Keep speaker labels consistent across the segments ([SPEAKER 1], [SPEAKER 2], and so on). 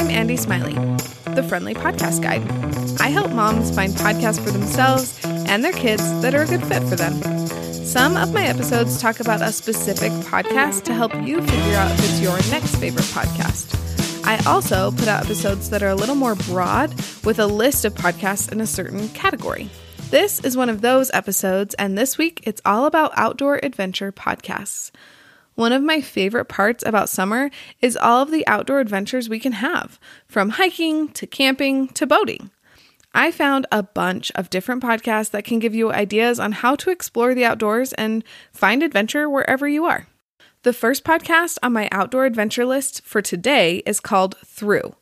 [SPEAKER 1] I'm Andy Smiley, the Friendly Podcast Guide. I help moms find podcasts for themselves and their kids that are a good fit for them. Some of my episodes talk about a specific podcast to help you figure out if it's your next favorite podcast. I also put out episodes that are a little more broad with a list of podcasts in a certain category. This is one of those episodes, and this week it's all about outdoor adventure podcasts. One of my favorite parts about summer is all of the outdoor adventures we can have, from hiking to camping to boating. I found a bunch of different podcasts that can give you ideas on how to explore the outdoors and find adventure wherever you are. The first podcast on my outdoor adventure list for today is called Through.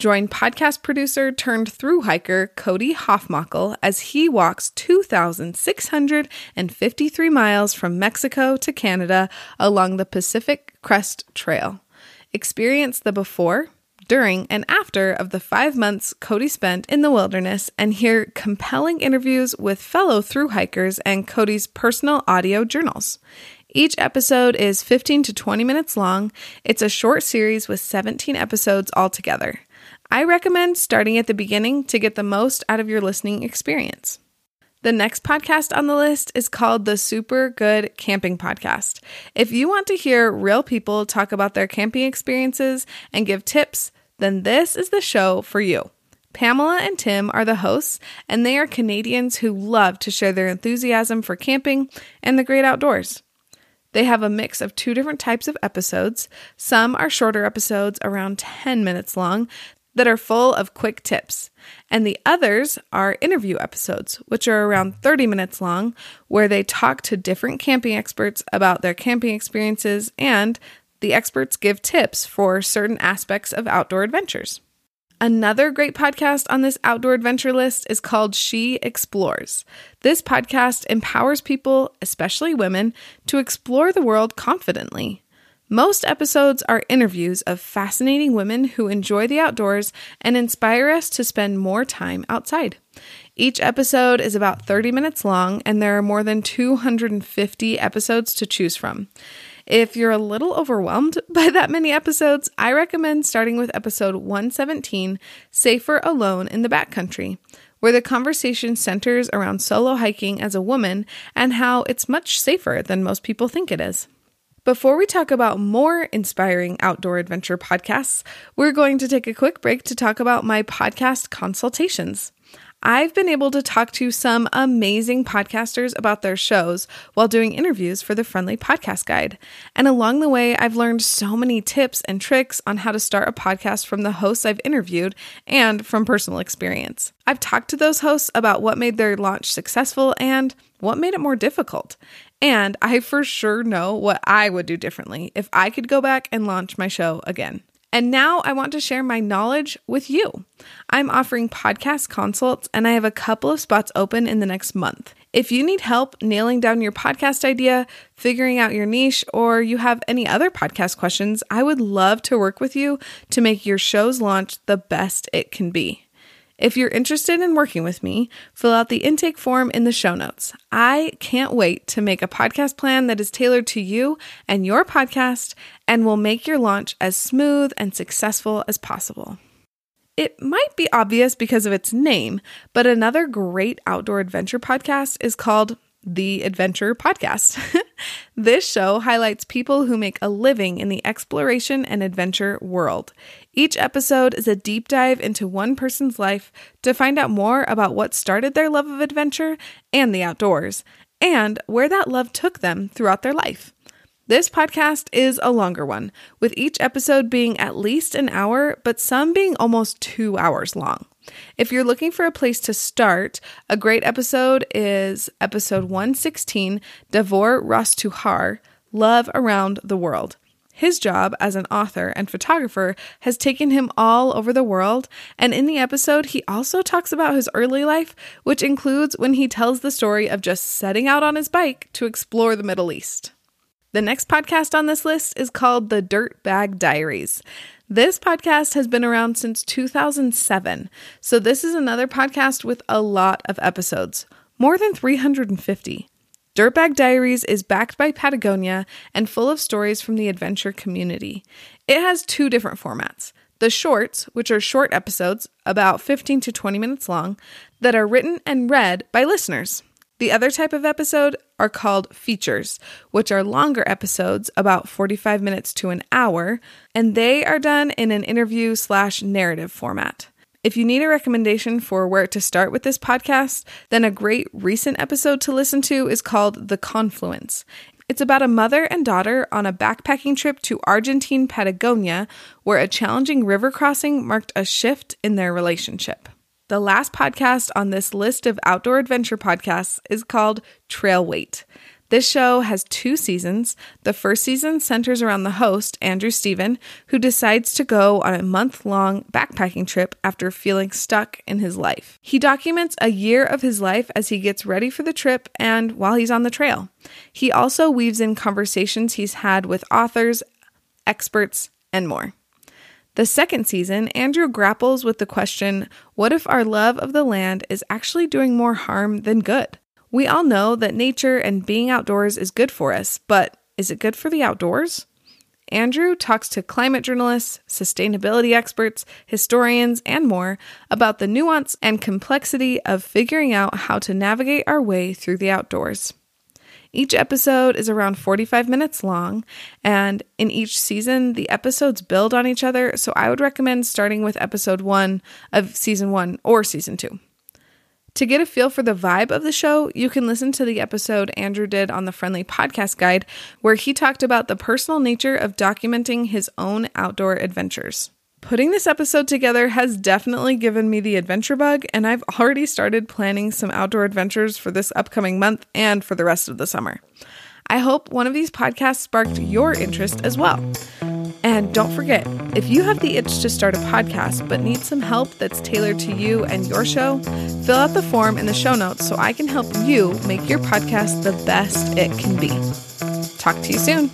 [SPEAKER 1] Join podcast producer turned through hiker Cody Hofmackel as he walks 2,653 miles from Mexico to Canada along the Pacific Crest Trail. Experience the before, during, and after of the five months Cody spent in the wilderness and hear compelling interviews with fellow through hikers and Cody's personal audio journals. Each episode is 15 to 20 minutes long. It's a short series with 17 episodes altogether. I recommend starting at the beginning to get the most out of your listening experience. The next podcast on the list is called the Super Good Camping Podcast. If you want to hear real people talk about their camping experiences and give tips, then this is the show for you. Pamela and Tim are the hosts, and they are Canadians who love to share their enthusiasm for camping and the great outdoors. They have a mix of two different types of episodes. Some are shorter episodes, around 10 minutes long, that are full of quick tips. And the others are interview episodes, which are around 30 minutes long, where they talk to different camping experts about their camping experiences and the experts give tips for certain aspects of outdoor adventures. Another great podcast on this outdoor adventure list is called She Explores. This podcast empowers people, especially women, to explore the world confidently. Most episodes are interviews of fascinating women who enjoy the outdoors and inspire us to spend more time outside. Each episode is about 30 minutes long, and there are more than 250 episodes to choose from. If you're a little overwhelmed by that many episodes, I recommend starting with episode 117 Safer Alone in the Backcountry, where the conversation centers around solo hiking as a woman and how it's much safer than most people think it is. Before we talk about more inspiring outdoor adventure podcasts, we're going to take a quick break to talk about my podcast consultations. I've been able to talk to some amazing podcasters about their shows while doing interviews for the Friendly Podcast Guide. And along the way, I've learned so many tips and tricks on how to start a podcast from the hosts I've interviewed and from personal experience. I've talked to those hosts about what made their launch successful and what made it more difficult. And I for sure know what I would do differently if I could go back and launch my show again. And now I want to share my knowledge with you. I'm offering podcast consults and I have a couple of spots open in the next month. If you need help nailing down your podcast idea, figuring out your niche, or you have any other podcast questions, I would love to work with you to make your show's launch the best it can be. If you're interested in working with me, fill out the intake form in the show notes. I can't wait to make a podcast plan that is tailored to you and your podcast and will make your launch as smooth and successful as possible. It might be obvious because of its name, but another great outdoor adventure podcast is called the Adventure Podcast. this show highlights people who make a living in the exploration and adventure world. Each episode is a deep dive into one person's life to find out more about what started their love of adventure and the outdoors, and where that love took them throughout their life. This podcast is a longer one, with each episode being at least an hour, but some being almost two hours long. If you're looking for a place to start, a great episode is episode 116 Davor Rostuhar Love Around the World. His job as an author and photographer has taken him all over the world, and in the episode, he also talks about his early life, which includes when he tells the story of just setting out on his bike to explore the Middle East. The next podcast on this list is called The Dirtbag Diaries. This podcast has been around since 2007, so this is another podcast with a lot of episodes, more than 350. Dirtbag Diaries is backed by Patagonia and full of stories from the adventure community. It has two different formats The shorts, which are short episodes, about 15 to 20 minutes long, that are written and read by listeners. The other type of episode are called features, which are longer episodes, about 45 minutes to an hour, and they are done in an interview slash narrative format. If you need a recommendation for where to start with this podcast, then a great recent episode to listen to is called The Confluence. It's about a mother and daughter on a backpacking trip to Argentine Patagonia, where a challenging river crossing marked a shift in their relationship. The last podcast on this list of outdoor adventure podcasts is called Trail Wait. This show has two seasons. The first season centers around the host, Andrew Steven, who decides to go on a month long backpacking trip after feeling stuck in his life. He documents a year of his life as he gets ready for the trip and while he's on the trail. He also weaves in conversations he's had with authors, experts, and more. The second season, Andrew grapples with the question what if our love of the land is actually doing more harm than good? We all know that nature and being outdoors is good for us, but is it good for the outdoors? Andrew talks to climate journalists, sustainability experts, historians, and more about the nuance and complexity of figuring out how to navigate our way through the outdoors. Each episode is around 45 minutes long, and in each season, the episodes build on each other, so I would recommend starting with episode one of season one or season two. To get a feel for the vibe of the show, you can listen to the episode Andrew did on the Friendly Podcast Guide, where he talked about the personal nature of documenting his own outdoor adventures. Putting this episode together has definitely given me the adventure bug, and I've already started planning some outdoor adventures for this upcoming month and for the rest of the summer. I hope one of these podcasts sparked your interest as well. And don't forget, if you have the itch to start a podcast but need some help that's tailored to you and your show, fill out the form in the show notes so I can help you make your podcast the best it can be. Talk to you soon.